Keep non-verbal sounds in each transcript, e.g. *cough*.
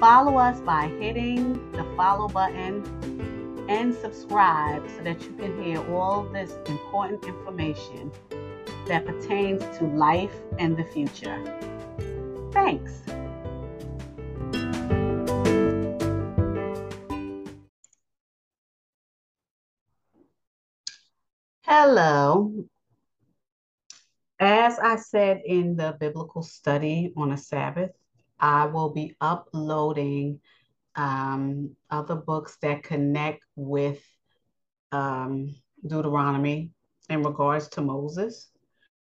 Follow us by hitting the follow button and subscribe so that you can hear all this important information that pertains to life and the future. Thanks. Hello. As I said in the biblical study on a Sabbath, I will be uploading um, other books that connect with um, Deuteronomy in regards to Moses.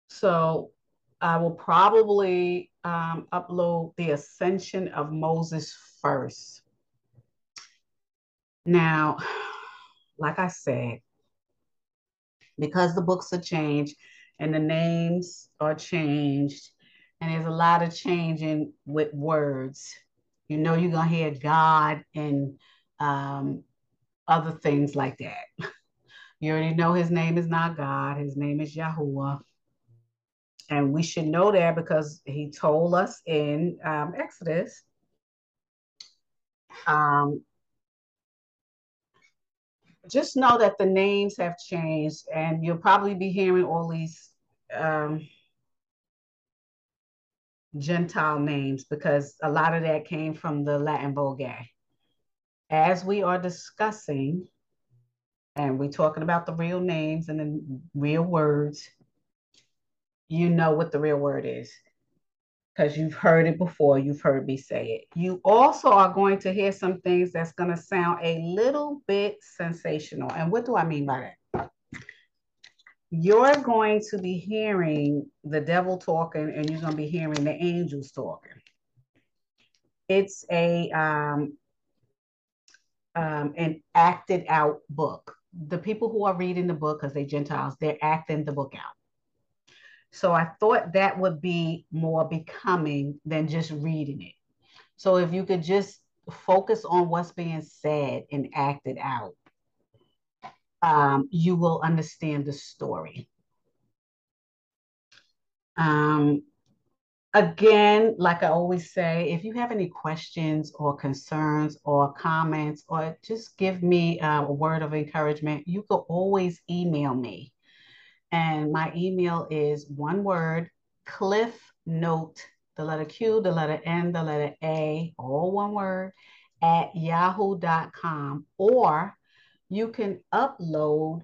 So I will probably um, upload the ascension of Moses first. Now, like I said, because the books are changed and the names are changed, and there's a lot of changing with words. You know, you're gonna hear God and um, other things like that. *laughs* You already know his name is not God, his name is Yahuwah. And we should know that because he told us in um, Exodus. Um, just know that the names have changed, and you'll probably be hearing all these um, Gentile names because a lot of that came from the Latin Vulgate. As we are discussing, and we're talking about the real names and the real words, you know what the real word is because you've heard it before, you've heard me say it. You also are going to hear some things that's going to sound a little bit sensational. And what do I mean by that? You're going to be hearing the devil talking and you're going to be hearing the angels talking. It's a um, um, an acted out book. The people who are reading the book, because they Gentiles, they're acting the book out. So I thought that would be more becoming than just reading it. So if you could just focus on what's being said and acted out, um, you will understand the story. Um, again, like I always say, if you have any questions or concerns or comments, or just give me uh, a word of encouragement, you can always email me and my email is one word, cliff note, the letter Q, the letter N, the letter A, all one word, at yahoo.com. Or you can upload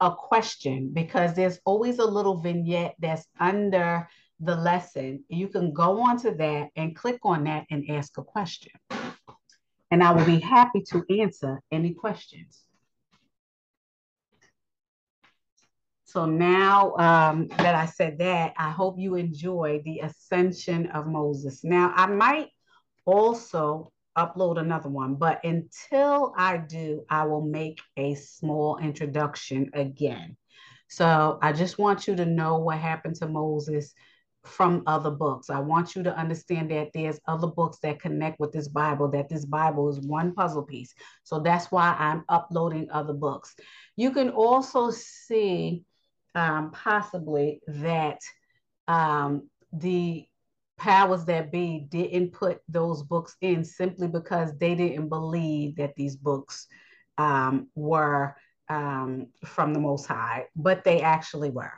a question because there's always a little vignette that's under the lesson. You can go onto that and click on that and ask a question. And I will be happy to answer any questions. So now um, that I said that, I hope you enjoy the ascension of Moses. Now, I might also upload another one, but until I do, I will make a small introduction again. So I just want you to know what happened to Moses from other books. I want you to understand that there's other books that connect with this Bible, that this Bible is one puzzle piece. So that's why I'm uploading other books. You can also see um, possibly that um, the powers that be didn't put those books in simply because they didn't believe that these books um, were um, from the Most High, but they actually were.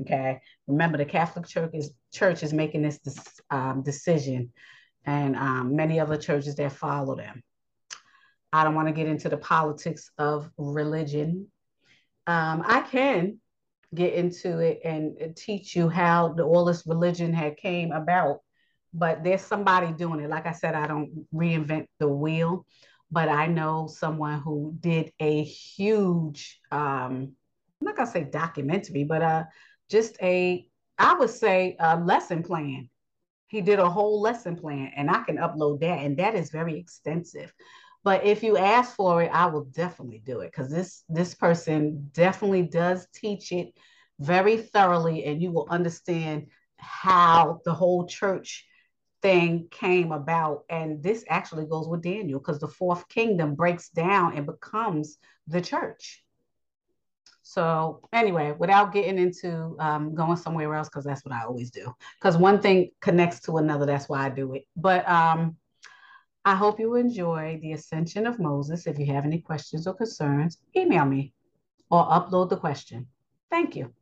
Okay, remember the Catholic Church is Church is making this um, decision, and um, many other churches that follow them. I don't want to get into the politics of religion um, I can get into it and teach you how the, all this religion had came about, but there's somebody doing it. Like I said, I don't reinvent the wheel, but I know someone who did a huge, um, I'm not gonna say documentary, but uh, just a, I would say a lesson plan he did a whole lesson plan, and I can upload that, and that is very extensive. But if you ask for it, I will definitely do it because this this person definitely does teach it very thoroughly, and you will understand how the whole church thing came about. And this actually goes with Daniel because the fourth kingdom breaks down and becomes the church. So anyway, without getting into um, going somewhere else, because that's what I always do. Because one thing connects to another, that's why I do it. But um, I hope you enjoy the Ascension of Moses. If you have any questions or concerns, email me or upload the question. Thank you.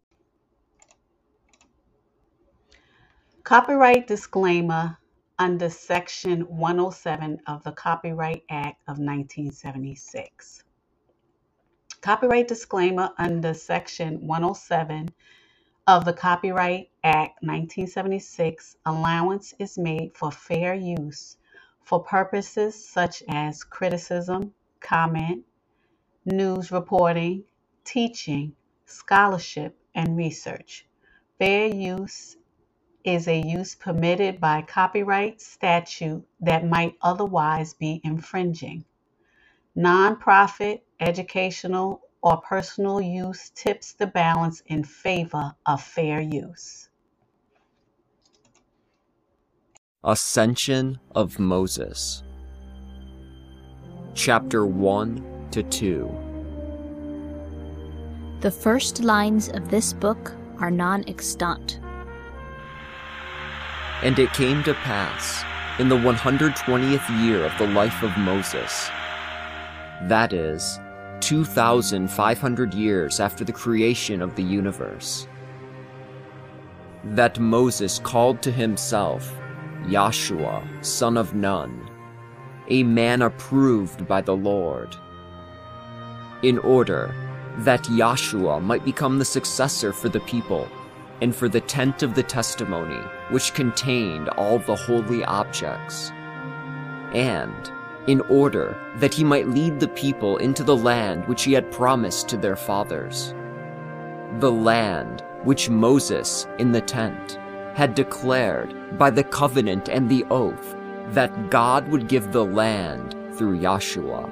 Copyright disclaimer under Section 107 of the Copyright Act of 1976. Copyright disclaimer under Section 107 of the Copyright Act 1976 allowance is made for fair use for purposes such as criticism, comment, news reporting, teaching, scholarship, and research. Fair use is a use permitted by copyright statute that might otherwise be infringing. Nonprofit, educational, or personal use tips the balance in favor of fair use. Ascension of Moses, Chapter 1 to 2. The first lines of this book are non extant. And it came to pass, in the 120th year of the life of Moses, that is, 2,500 years after the creation of the universe. That Moses called to himself Joshua, son of Nun, a man approved by the Lord, in order that Joshua might become the successor for the people and for the tent of the testimony, which contained all the holy objects, and in order that he might lead the people into the land which he had promised to their fathers. The land which Moses, in the tent, had declared by the covenant and the oath that God would give the land through Joshua.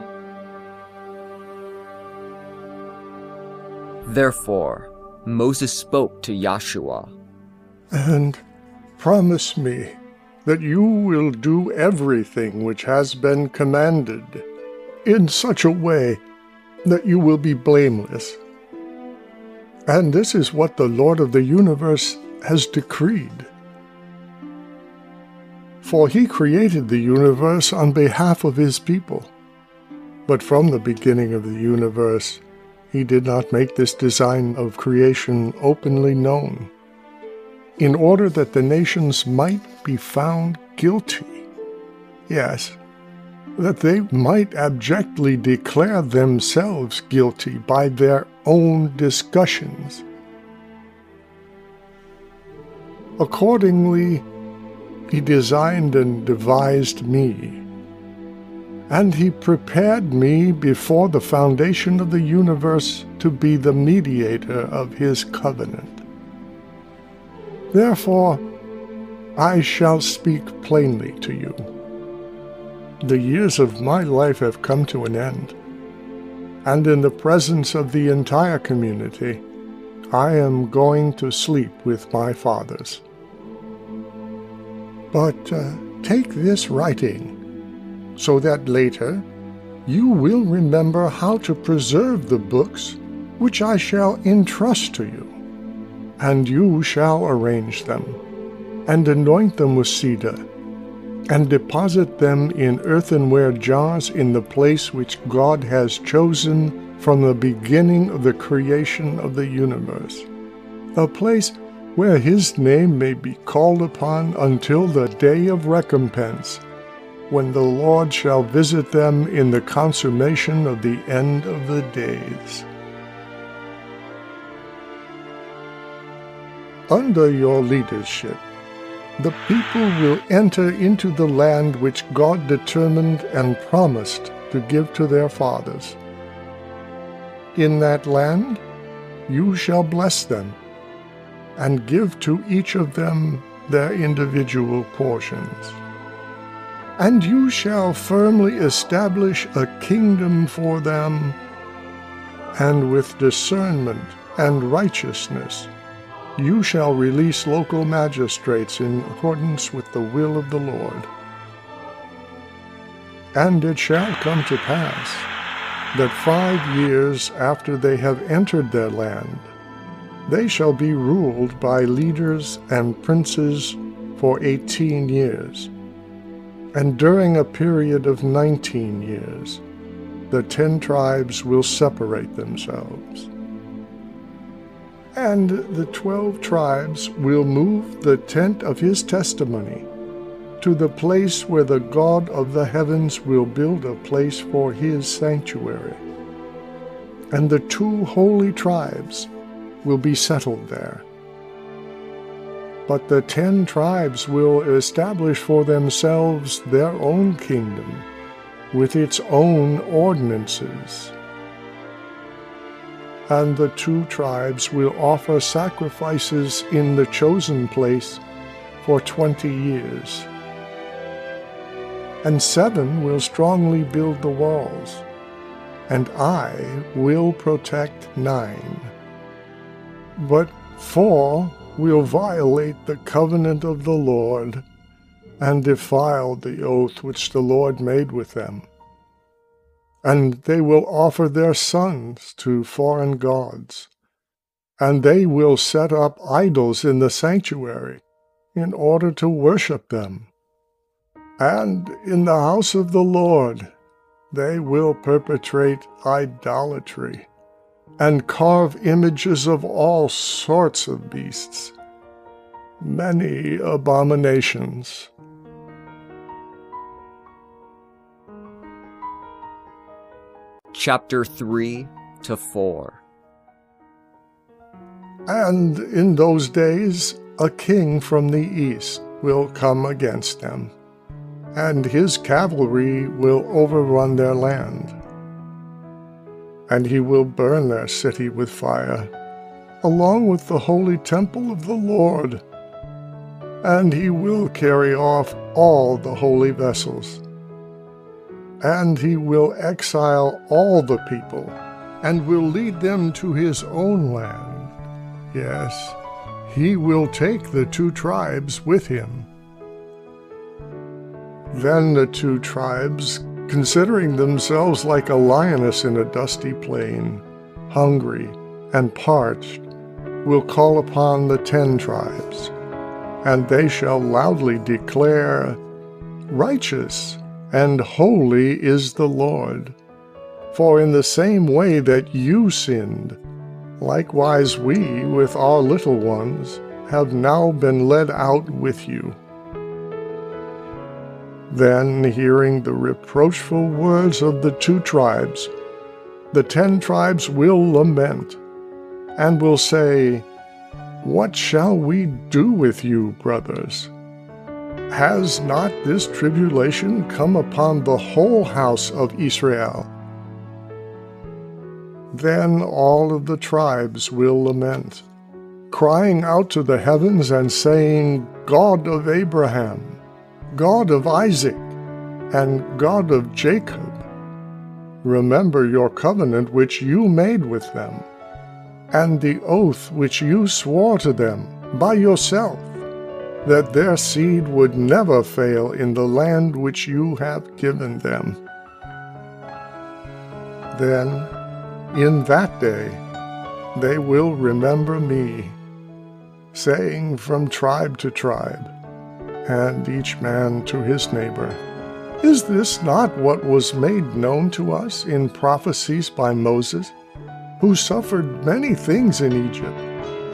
Therefore, Moses spoke to Joshua. And promise me that you will do everything which has been commanded in such a way that you will be blameless. And this is what the Lord of the universe has decreed. For he created the universe on behalf of his people. But from the beginning of the universe, he did not make this design of creation openly known in order that the nations might be found guilty. Yes, that they might abjectly declare themselves guilty by their own discussions. Accordingly, he designed and devised me, and he prepared me before the foundation of the universe to be the mediator of his covenant. Therefore, I shall speak plainly to you. The years of my life have come to an end, and in the presence of the entire community, I am going to sleep with my fathers. But uh, take this writing, so that later you will remember how to preserve the books which I shall entrust to you and you shall arrange them, and anoint them with cedar, and deposit them in earthenware jars in the place which God has chosen from the beginning of the creation of the universe, a place where his name may be called upon until the day of recompense, when the Lord shall visit them in the consummation of the end of the days. Under your leadership, the people will enter into the land which God determined and promised to give to their fathers. In that land you shall bless them, and give to each of them their individual portions. And you shall firmly establish a kingdom for them, and with discernment and righteousness you shall release local magistrates in accordance with the will of the Lord. And it shall come to pass that five years after they have entered their land, they shall be ruled by leaders and princes for eighteen years. And during a period of nineteen years, the ten tribes will separate themselves. And the twelve tribes will move the tent of his testimony to the place where the God of the heavens will build a place for his sanctuary. And the two holy tribes will be settled there. But the ten tribes will establish for themselves their own kingdom with its own ordinances. And the two tribes will offer sacrifices in the chosen place for twenty years. And seven will strongly build the walls, and I will protect nine. But four will violate the covenant of the Lord and defile the oath which the Lord made with them. And they will offer their sons to foreign gods, and they will set up idols in the sanctuary in order to worship them. And in the house of the Lord they will perpetrate idolatry and carve images of all sorts of beasts, many abominations. Chapter 3 to 4 And in those days a king from the east will come against them, and his cavalry will overrun their land and he will burn their city with fire, along with the holy temple of the Lord. And he will carry off all the holy vessels. And he will exile all the people, and will lead them to his own land. Yes, he will take the two tribes with him. Then the two tribes considering themselves like a lioness in a dusty plain, hungry and parched, will call upon the ten tribes, and they shall loudly declare, Righteous and holy is the Lord. For in the same way that you sinned, likewise we, with our little ones, have now been led out with you. Then, hearing the reproachful words of the two tribes, the ten tribes will lament, and will say, What shall we do with you, brothers? Has not this tribulation come upon the whole house of Israel? Then all of the tribes will lament, crying out to the heavens and saying, God of Abraham, God of Isaac, and God of Jacob. Remember your covenant which you made with them, and the oath which you swore to them by yourself, that their seed would never fail in the land which you have given them. Then, in that day, they will remember me, saying from tribe to tribe, and each man to his neighbor. Is this not what was made known to us in prophecies by Moses, who suffered many things in Egypt,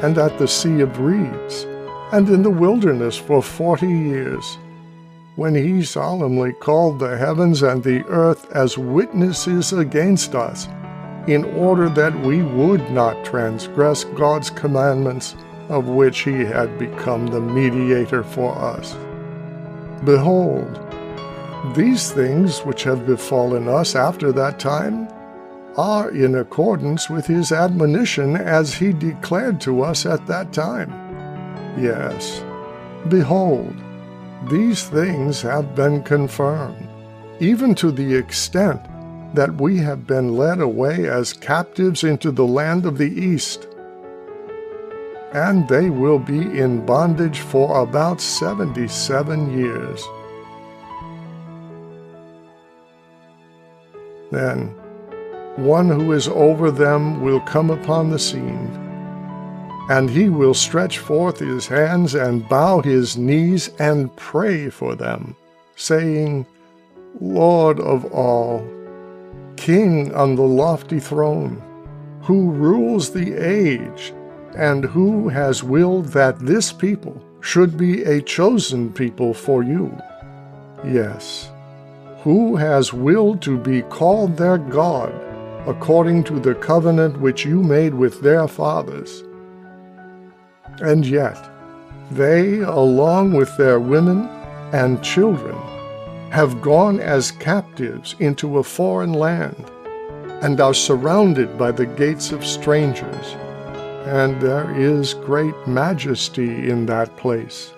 and at the Sea of Reeds, and in the wilderness for forty years, when he solemnly called the heavens and the earth as witnesses against us, in order that we would not transgress God's commandments? Of which he had become the mediator for us. Behold, these things which have befallen us after that time are in accordance with his admonition as he declared to us at that time. Yes, Behold, these things have been confirmed, even to the extent that we have been led away as captives into the land of the east. And they will be in bondage for about seventy seven years. Then one who is over them will come upon the scene, and he will stretch forth his hands and bow his knees and pray for them, saying, Lord of all, King on the lofty throne, who rules the age, and who has willed that this people should be a chosen people for you. Yes, who has willed to be called their God, according to the covenant which you made with their fathers. And yet, they, along with their women and children, have gone as captives into a foreign land, and are surrounded by the gates of strangers, and there is great majesty in that place.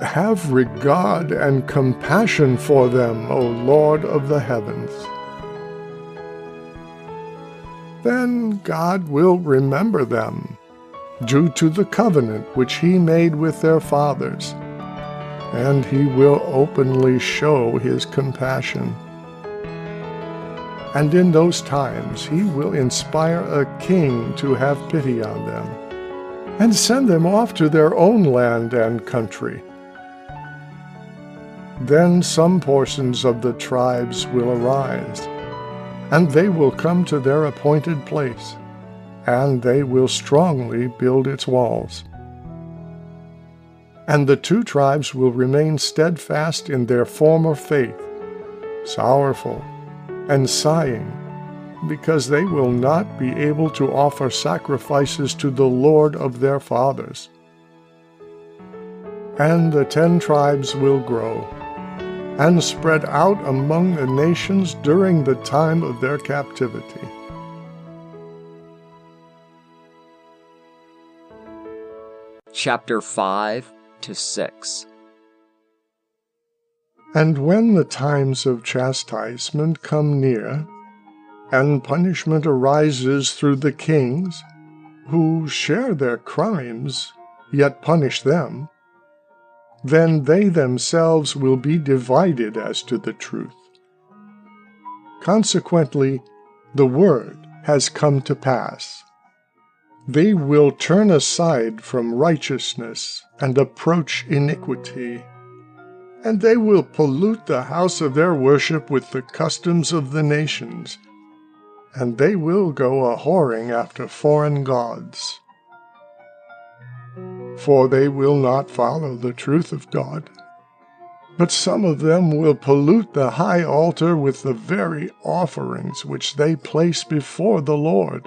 Have regard and compassion for them, O Lord of the heavens. Then God will remember them, due to the covenant which he made with their fathers and he will openly show his compassion. And in those times he will inspire a king to have pity on them, and send them off to their own land and country. Then some portions of the tribes will arise, and they will come to their appointed place, and they will strongly build its walls and the two tribes will remain steadfast in their former faith, sorrowful and sighing, because they will not be able to offer sacrifices to the Lord of their fathers. And the ten tribes will grow, and spread out among the nations during the time of their captivity. Chapter 5 to 6. And when the times of chastisement come near, and punishment arises through the kings, who share their crimes, yet punish them, then they themselves will be divided as to the truth. Consequently, the word has come to pass they will turn aside from righteousness and approach iniquity. And they will pollute the house of their worship with the customs of the nations, and they will go a whoring after foreign gods. For they will not follow the truth of God, but some of them will pollute the high altar with the very offerings which they place before the Lord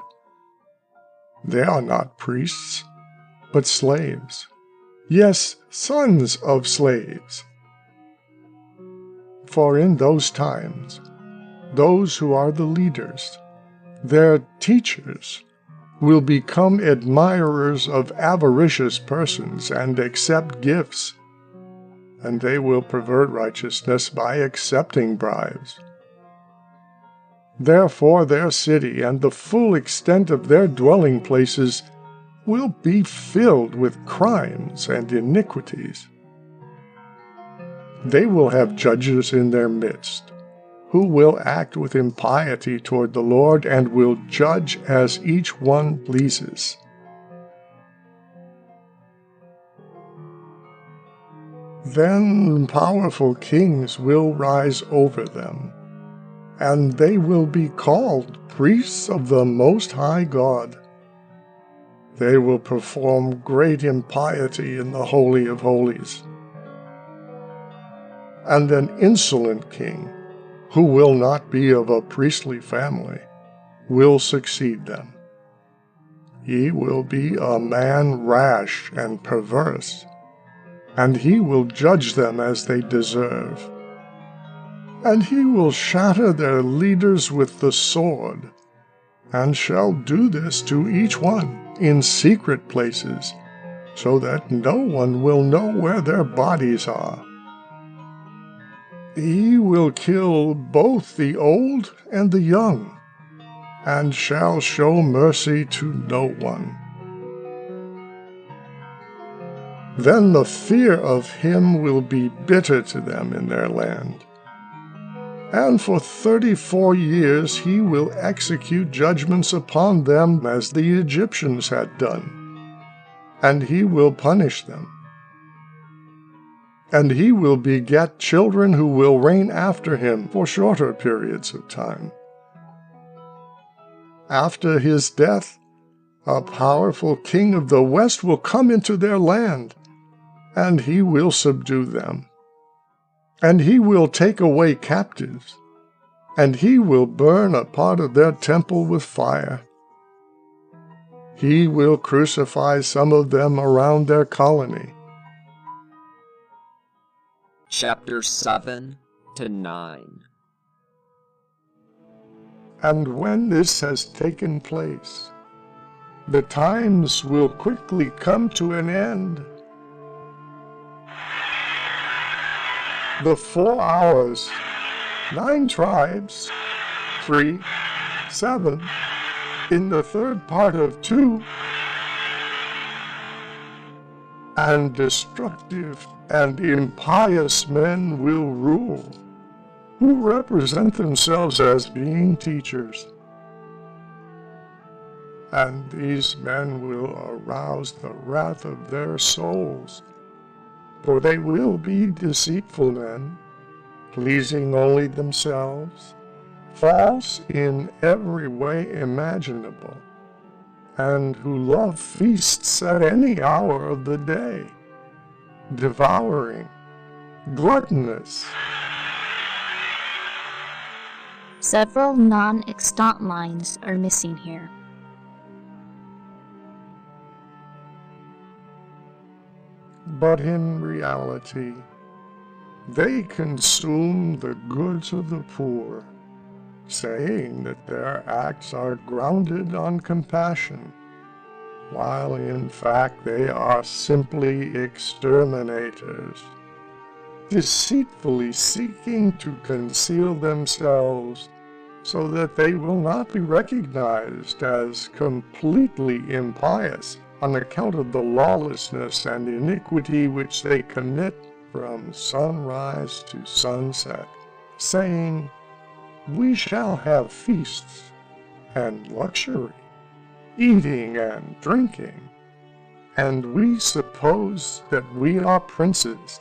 they are not priests, but slaves. Yes, sons of slaves. For in those times, those who are the leaders, their teachers, will become admirers of avaricious persons and accept gifts, and they will pervert righteousness by accepting bribes. Therefore, their city and the full extent of their dwelling places will be filled with crimes and iniquities. They will have judges in their midst, who will act with impiety toward the Lord and will judge as each one pleases. Then powerful kings will rise over them and they will be called priests of the Most High God. They will perform great impiety in the Holy of Holies. And an insolent king, who will not be of a priestly family, will succeed them. He will be a man rash and perverse, and he will judge them as they deserve and he will shatter their leaders with the sword, and shall do this to each one in secret places, so that no one will know where their bodies are. He will kill both the old and the young, and shall show mercy to no one. Then the fear of him will be bitter to them in their land. And for thirty four years he will execute judgments upon them as the Egyptians had done, and he will punish them. And he will beget children who will reign after him for shorter periods of time. After his death, a powerful king of the west will come into their land and he will subdue them. And he will take away captives, and he will burn a part of their temple with fire. He will crucify some of them around their colony. Chapter 7 to 9 And when this has taken place, the times will quickly come to an end. The four hours, nine tribes, three, seven, in the third part of two, and destructive and impious men will rule, who represent themselves as being teachers. And these men will arouse the wrath of their souls for they will be deceitful men, pleasing only themselves, false in every way imaginable, and who love feasts at any hour of the day, devouring, gluttonous. Several non extant lines are missing here. but in reality, they consume the goods of the poor, saying that their acts are grounded on compassion, while in fact they are simply exterminators, deceitfully seeking to conceal themselves so that they will not be recognized as completely impious on account of the lawlessness and iniquity which they commit from sunrise to sunset, saying, We shall have feasts and luxury, eating and drinking, and we suppose that we are princes.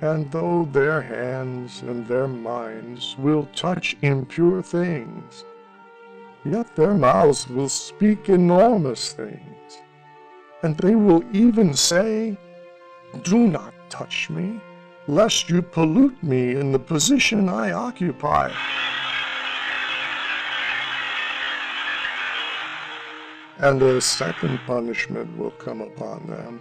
And though their hands and their minds will touch impure things, Yet their mouths will speak enormous things, and they will even say, Do not touch me, lest you pollute me in the position I occupy. And a second punishment will come upon them,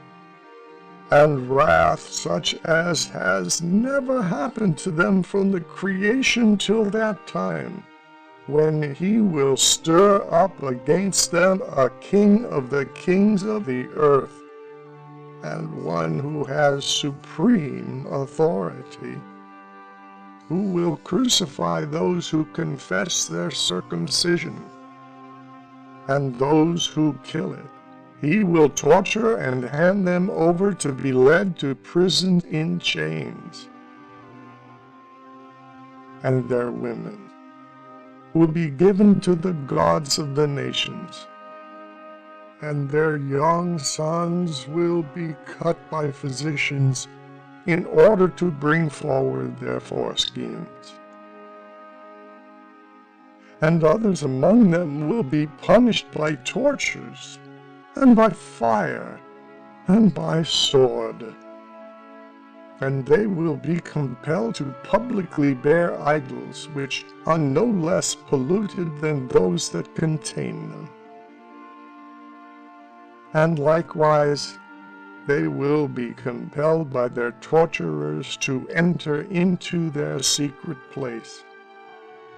and wrath such as has never happened to them from the creation till that time when he will stir up against them a king of the kings of the earth, and one who has supreme authority, who will crucify those who confess their circumcision, and those who kill it. He will torture and hand them over to be led to prison in chains, and their women will be given to the gods of the nations, and their young sons will be cut by physicians in order to bring forward their foreschemes. And others among them will be punished by tortures, and by fire, and by sword and they will be compelled to publicly bear idols which are no less polluted than those that contain them. And likewise, they will be compelled by their torturers to enter into their secret place,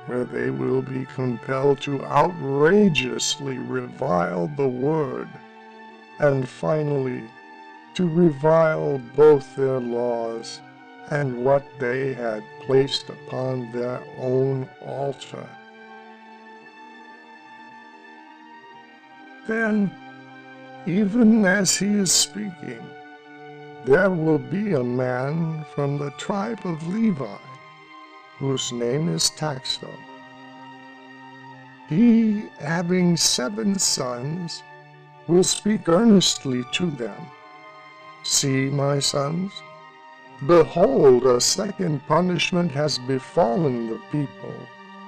where they will be compelled to outrageously revile the Word, and finally to revile both their laws and what they had placed upon their own altar. Then, even as he is speaking, there will be a man from the tribe of Levi, whose name is Taxo. He, having seven sons, will speak earnestly to them. See, my sons, behold, a second punishment has befallen the people,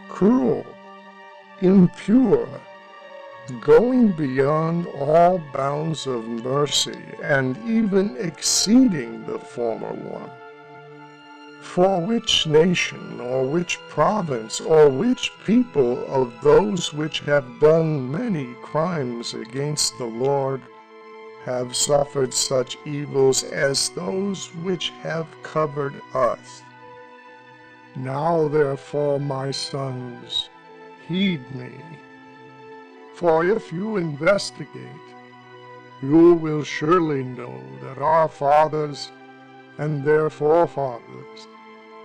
cruel, impure, going beyond all bounds of mercy and even exceeding the former one. For which nation, or which province, or which people of those which have done many crimes against the Lord have suffered such evils as those which have covered us? Now therefore, my sons, heed me. For if you investigate, you will surely know that our fathers and their forefathers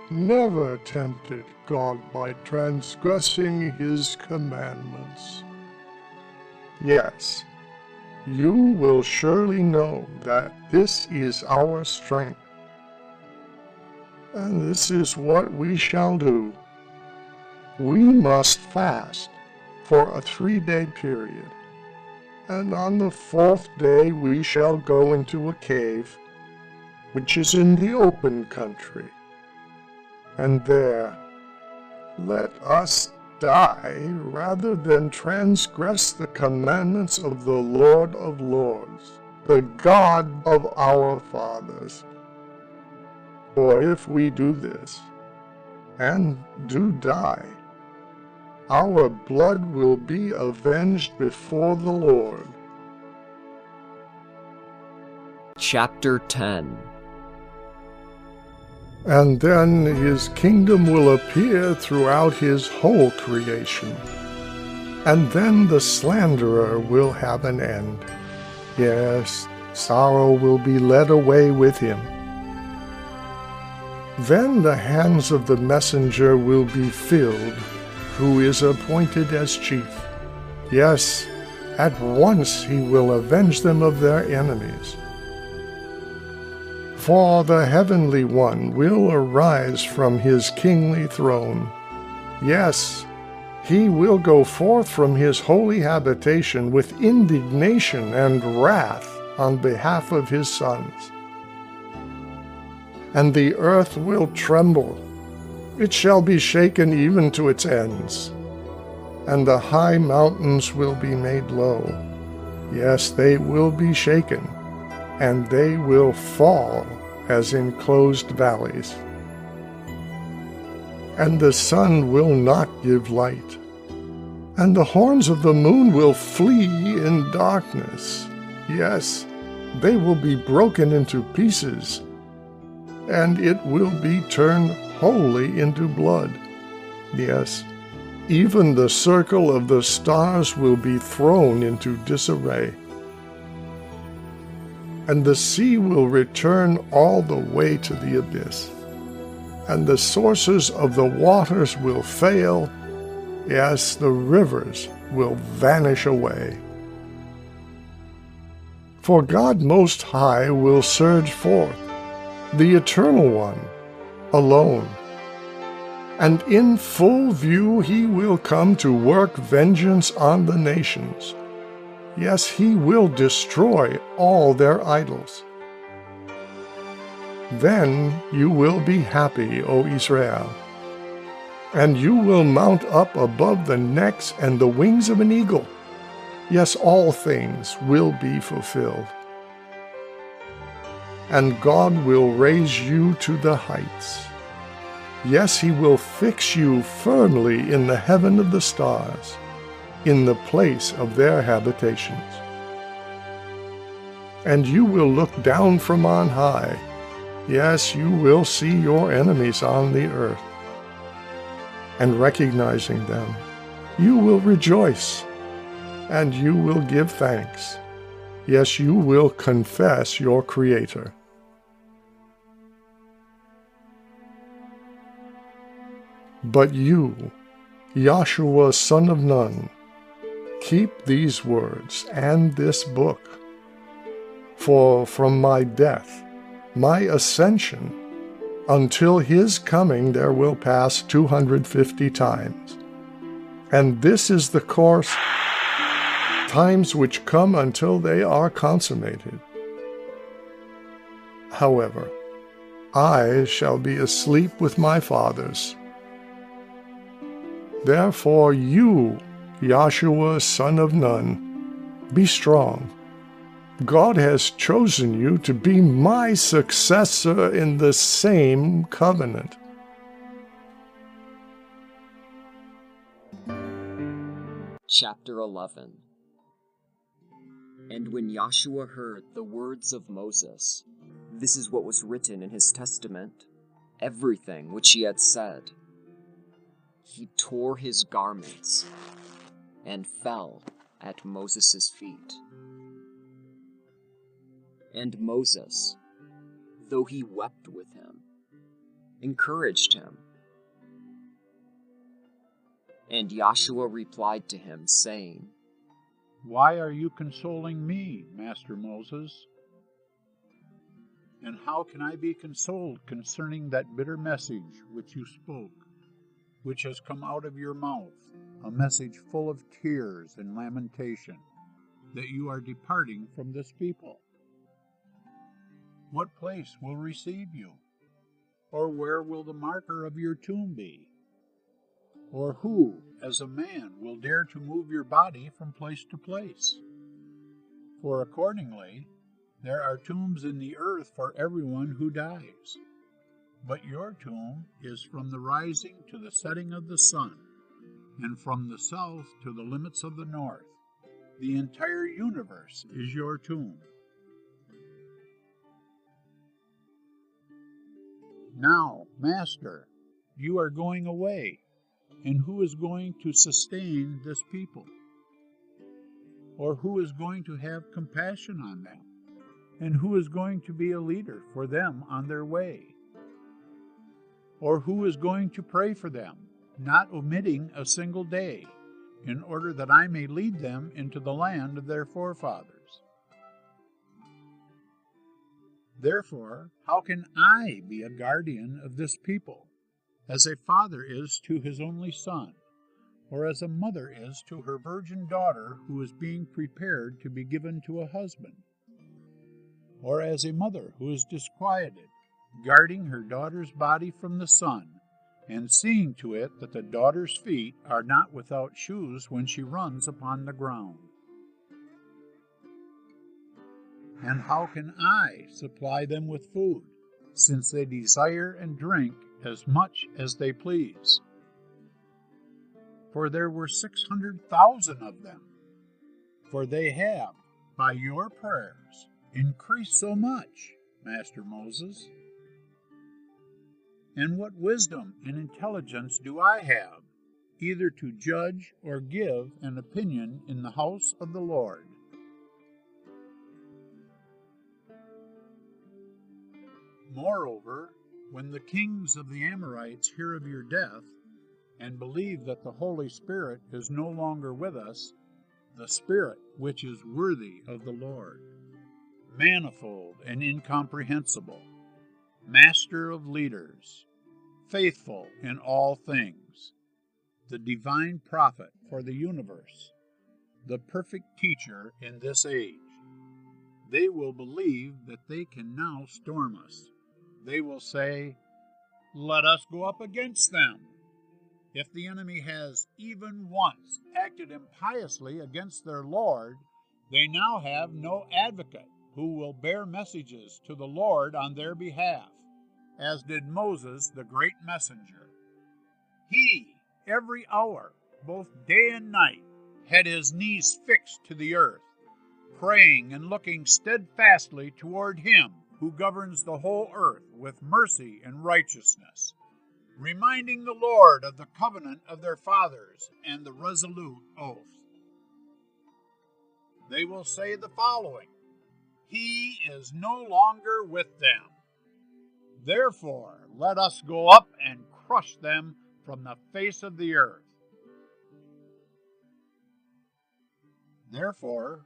never tempted God by transgressing his commandments. Yes, you will surely know that this is our strength. And this is what we shall do. We must fast for a three day period. And on the fourth day we shall go into a cave, which is in the open country. And there let us die rather than transgress the commandments of the Lord of Lords, the God of our fathers. For if we do this, and do die, our blood will be avenged before the Lord. Chapter 10 And then his kingdom will appear throughout his whole creation. And then the slanderer will have an end. Yes, sorrow will be led away with him. Then the hands of the messenger will be filled who is appointed as chief. Yes, at once he will avenge them of their enemies. For the heavenly one will arise from his kingly throne. Yes, he will go forth from his holy habitation with indignation and wrath on behalf of his sons. And the earth will tremble it shall be shaken even to its ends, and the high mountains will be made low. Yes, they will be shaken, and they will fall as enclosed valleys. And the sun will not give light, and the horns of the moon will flee in darkness. Yes, they will be broken into pieces, and it will be turned wholly into blood. Yes, even the circle of the stars will be thrown into disarray. And the sea will return all the way to the abyss. And the sources of the waters will fail. Yes, the rivers will vanish away. For God Most High will surge forth, the Eternal One alone. And in full view he will come to work vengeance on the nations. Yes, he will destroy all their idols. Then you will be happy, O Israel, and you will mount up above the necks and the wings of an eagle. Yes, all things will be fulfilled and God will raise you to the heights. Yes, He will fix you firmly in the heaven of the stars, in the place of their habitations. And you will look down from on high. Yes, you will see your enemies on the earth. and recognizing them, you will rejoice and you will give thanks. Yes, you will confess your Creator. But you, Joshua son of Nun, keep these words and this book. For from my death, my ascension, until his coming there will pass 250 times. And this is the course, times which come until they are consummated. However, I shall be asleep with my fathers Therefore, you, Joshua, son of Nun, be strong. God has chosen you to be my successor in the same covenant. Chapter 11 And when Joshua heard the words of Moses, this is what was written in his testament, everything which he had said he tore his garments and fell at Moses' feet. And Moses, though he wept with him, encouraged him. And Joshua replied to him, saying, Why are you consoling me, Master Moses? And how can I be consoled concerning that bitter message which you spoke? which has come out of your mouth, a message full of tears and lamentation, that you are departing from this people. What place will receive you? Or where will the marker of your tomb be? Or who, as a man, will dare to move your body from place to place? For accordingly, there are tombs in the earth for everyone who dies. But your tomb is from the rising to the setting of the sun, and from the south to the limits of the north. The entire universe is your tomb. Now, Master, you are going away, and who is going to sustain this people? Or who is going to have compassion on them? And who is going to be a leader for them on their way? or who is going to pray for them, not omitting a single day, in order that I may lead them into the land of their forefathers. Therefore, how can I be a guardian of this people, as a father is to his only son, or as a mother is to her virgin daughter who is being prepared to be given to a husband, or as a mother who is disquieted guarding her daughter's body from the sun, and seeing to it that the daughter's feet are not without shoes when she runs upon the ground. And how can I supply them with food, since they desire and drink as much as they please? For there were six hundred thousand of them, for they have, by your prayers, increased so much, Master Moses. And what wisdom and intelligence do I have, either to judge or give an opinion in the house of the Lord? Moreover, when the kings of the Amorites hear of your death, and believe that the Holy Spirit is no longer with us, the Spirit which is worthy of the Lord, manifold and incomprehensible, master of leaders, faithful in all things, the divine prophet for the universe, the perfect teacher in this age. They will believe that they can now storm us. They will say, Let us go up against them. If the enemy has even once acted impiously against their Lord, they now have no advocate who will bear messages to the Lord on their behalf, as did Moses, the great messenger. He, every hour, both day and night, had his knees fixed to the earth, praying and looking steadfastly toward him who governs the whole earth with mercy and righteousness. reminding the Lord of the covenant of their fathers and the resolute oath. They will say the following He is no longer with them. Therefore, let us go up and crush them from the face of the earth. Therefore,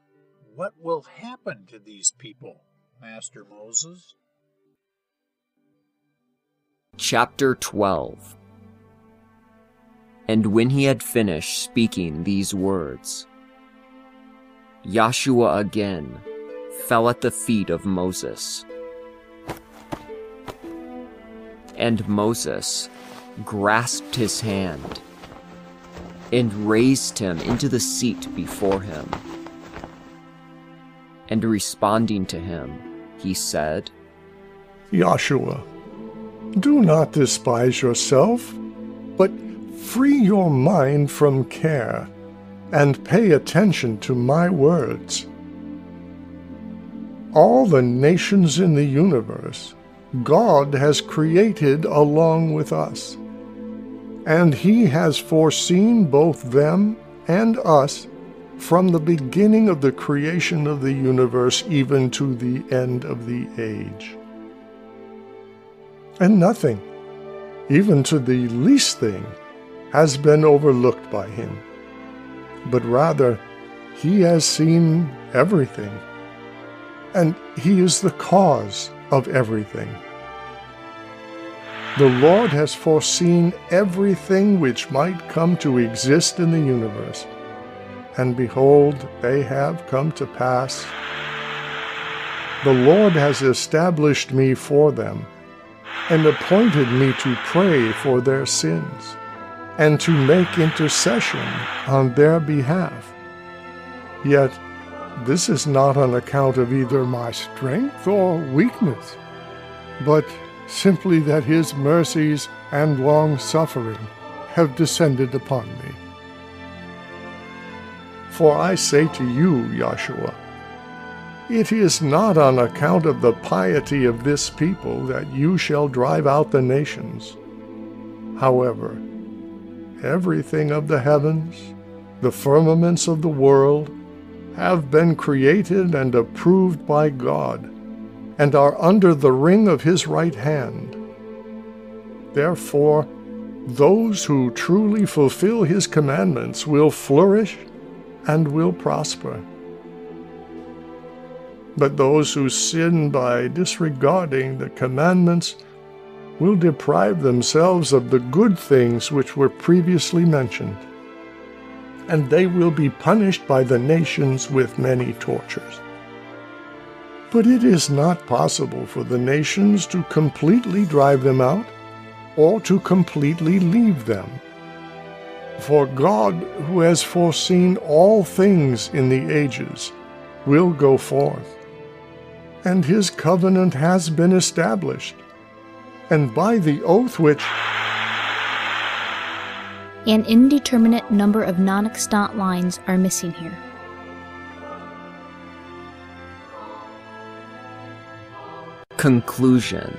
what will happen to these people, Master Moses? Chapter 12 And when he had finished speaking these words, Joshua again fell at the feet of Moses. And Moses grasped his hand and raised him into the seat before him. And responding to him, he said, Joshua, do not despise yourself, but free your mind from care and pay attention to my words. All the nations in the universe God has created along with us, and He has foreseen both them and us from the beginning of the creation of the universe even to the end of the age. And nothing, even to the least thing, has been overlooked by him. But rather, he has seen everything, and he is the cause of everything. The Lord has foreseen everything which might come to exist in the universe, and behold, they have come to pass. The Lord has established me for them and appointed me to pray for their sins and to make intercession on their behalf. Yet this is not on account of either my strength or weakness, but simply that his mercies and long suffering have descended upon me. For I say to you, Joshua, it is not on account of the piety of this people that you shall drive out the nations. However, everything of the heavens, the firmaments of the world, have been created and approved by God, and are under the ring of his right hand. Therefore, those who truly fulfill his commandments will flourish and will prosper. But those who sin by disregarding the commandments will deprive themselves of the good things which were previously mentioned, and they will be punished by the nations with many tortures. But it is not possible for the nations to completely drive them out or to completely leave them. For God, who has foreseen all things in the ages, will go forth and his covenant has been established, and by the oath which an indeterminate number of non extant lines are missing here. Conclusion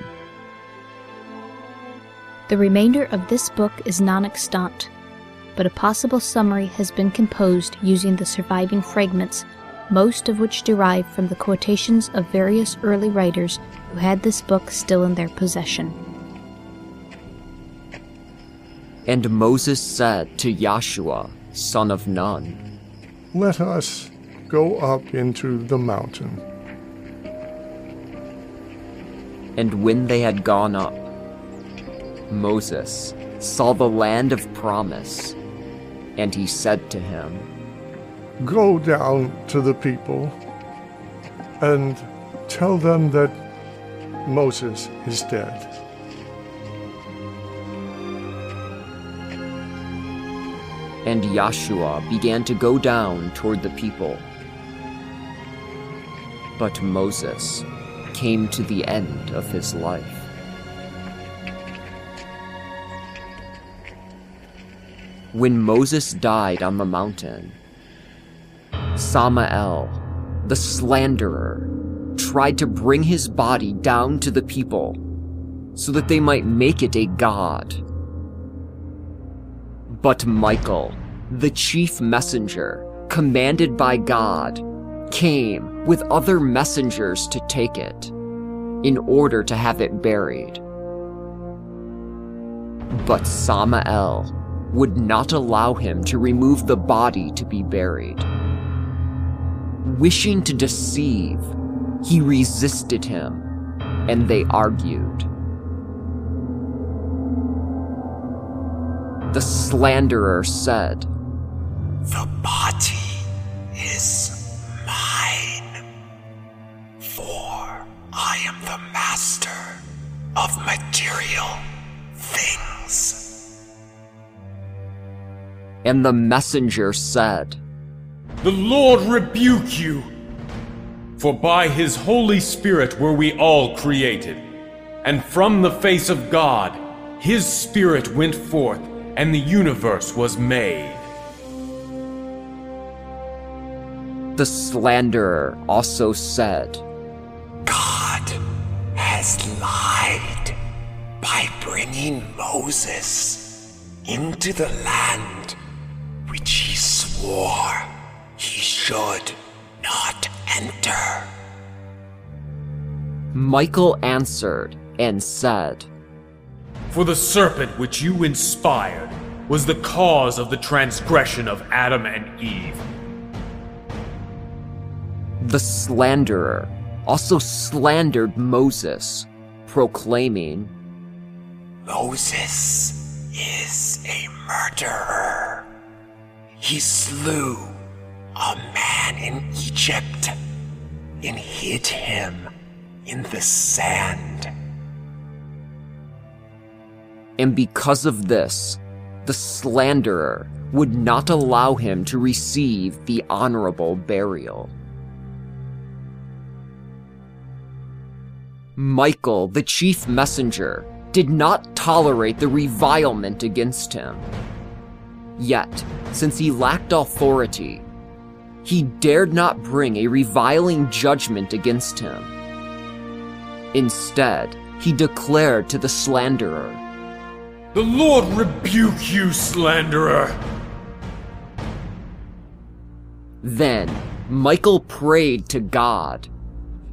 The remainder of this book is non extant, but a possible summary has been composed using the surviving fragments most of which derive from the quotations of various early writers who had this book still in their possession. And Moses said to Joshua, son of Nun, Let us go up into the mountain. And when they had gone up, Moses saw the land of promise, and he said to him, Go down to the people and tell them that Moses is dead. And Joshua began to go down toward the people. But Moses came to the end of his life. When Moses died on the mountain, Samael, the slanderer, tried to bring his body down to the people so that they might make it a god But Michael, the chief messenger, commanded by God, came with other messengers to take it, in order to have it buried. But Samael would not allow him to remove the body to be buried. Wishing to deceive, he resisted him, and they argued. The slanderer said, The body is mine, for I am the master of material things. And the messenger said, The Lord rebuke you! For by his Holy Spirit were we all created, and from the face of God his Spirit went forth, and the universe was made. The slanderer also said, God has lied by bringing Moses into the land which he swore he should not enter. Michael answered and said, For the serpent which you inspired was the cause of the transgression of Adam and Eve. The slanderer also slandered Moses, proclaiming, Moses is a murderer. He slew a man in Egypt and hid him in the sand. And because of this, the slanderer would not allow him to receive the honorable burial. Michael, the chief messenger, did not tolerate the revilement against him. Yet, since he lacked authority, he dared not bring a reviling judgment against him. Instead, he declared to the slanderer, The Lord rebuke you, slanderer! Then Michael prayed to God,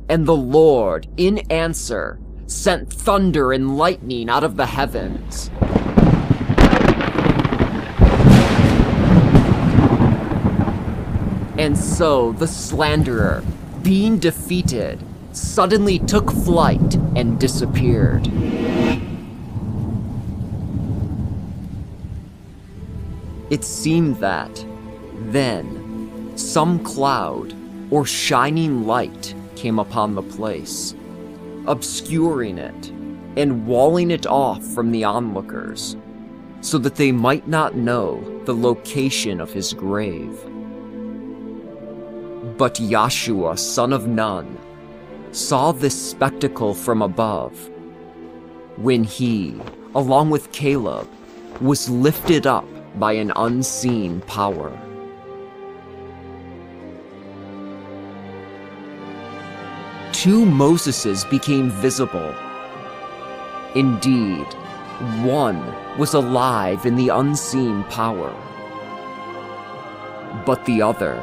and the Lord, in answer, sent thunder and lightning out of the heavens. And so the slanderer, being defeated, suddenly took flight and disappeared. It seemed that, then, some cloud or shining light came upon the place, obscuring it and walling it off from the onlookers, so that they might not know the location of his grave. But Joshua, son of Nun, saw this spectacle from above when he, along with Caleb, was lifted up by an unseen power. Two Moseses became visible. Indeed, one was alive in the unseen power, but the other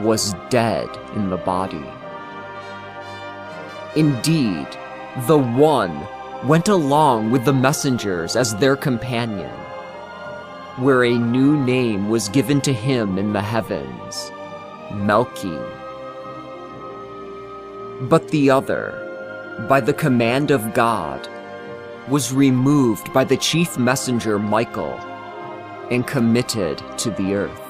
was dead in the body. Indeed, the one went along with the messengers as their companion, where a new name was given to him in the heavens Melchi. But the other, by the command of God, was removed by the chief messenger Michael and committed to the earth,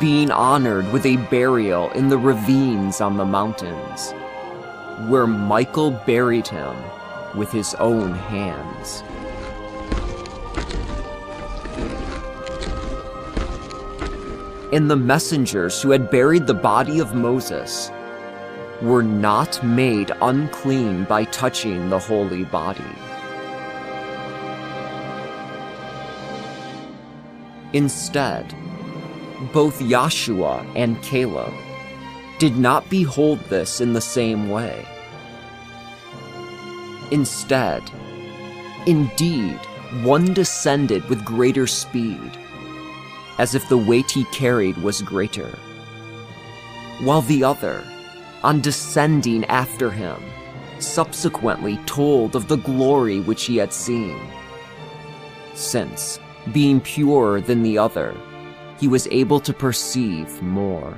being honored with a burial in the ravines on the mountains, where Michael buried him with his own hands. And the messengers who had buried the body of Moses were not made unclean by touching the holy body. Instead, both Joshua and Caleb did not behold this in the same way. Instead, indeed, one descended with greater speed, as if the weight he carried was greater, while the other, on descending after him, subsequently told of the glory which he had seen. Since, being purer than the other, he was able to perceive more.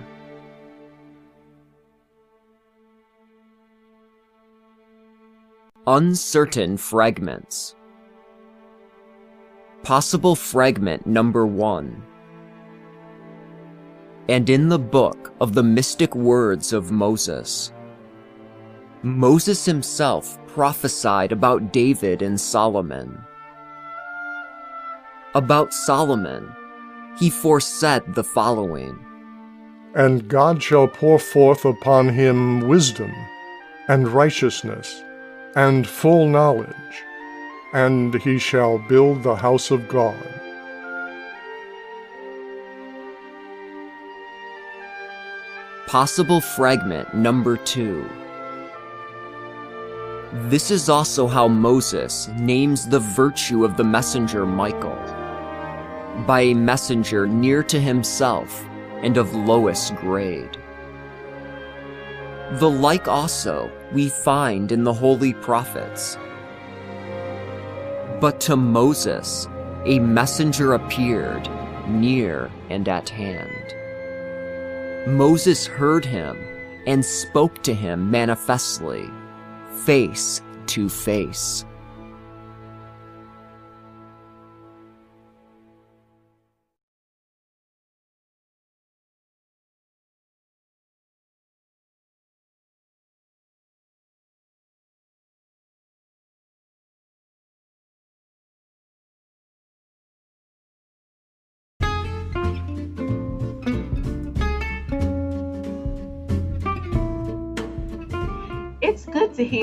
Uncertain fragments. Possible fragment number one. And in the book of the mystic words of Moses, Moses himself prophesied about David and Solomon. About Solomon, he foresaid the following And God shall pour forth upon him wisdom, and righteousness, and full knowledge, and he shall build the house of God. Possible fragment number two. This is also how Moses names the virtue of the messenger Michael by a messenger near to himself and of lowest grade. The like also we find in the holy prophets. But to Moses a messenger appeared near and at hand. Moses heard him and spoke to him manifestly, face to face.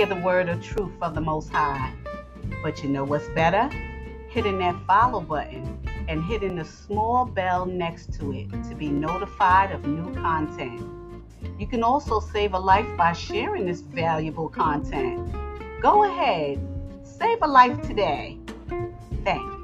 Hear the word of truth of the Most High. But you know what's better? Hitting that follow button and hitting the small bell next to it to be notified of new content. You can also save a life by sharing this valuable content. Go ahead, save a life today. Thanks.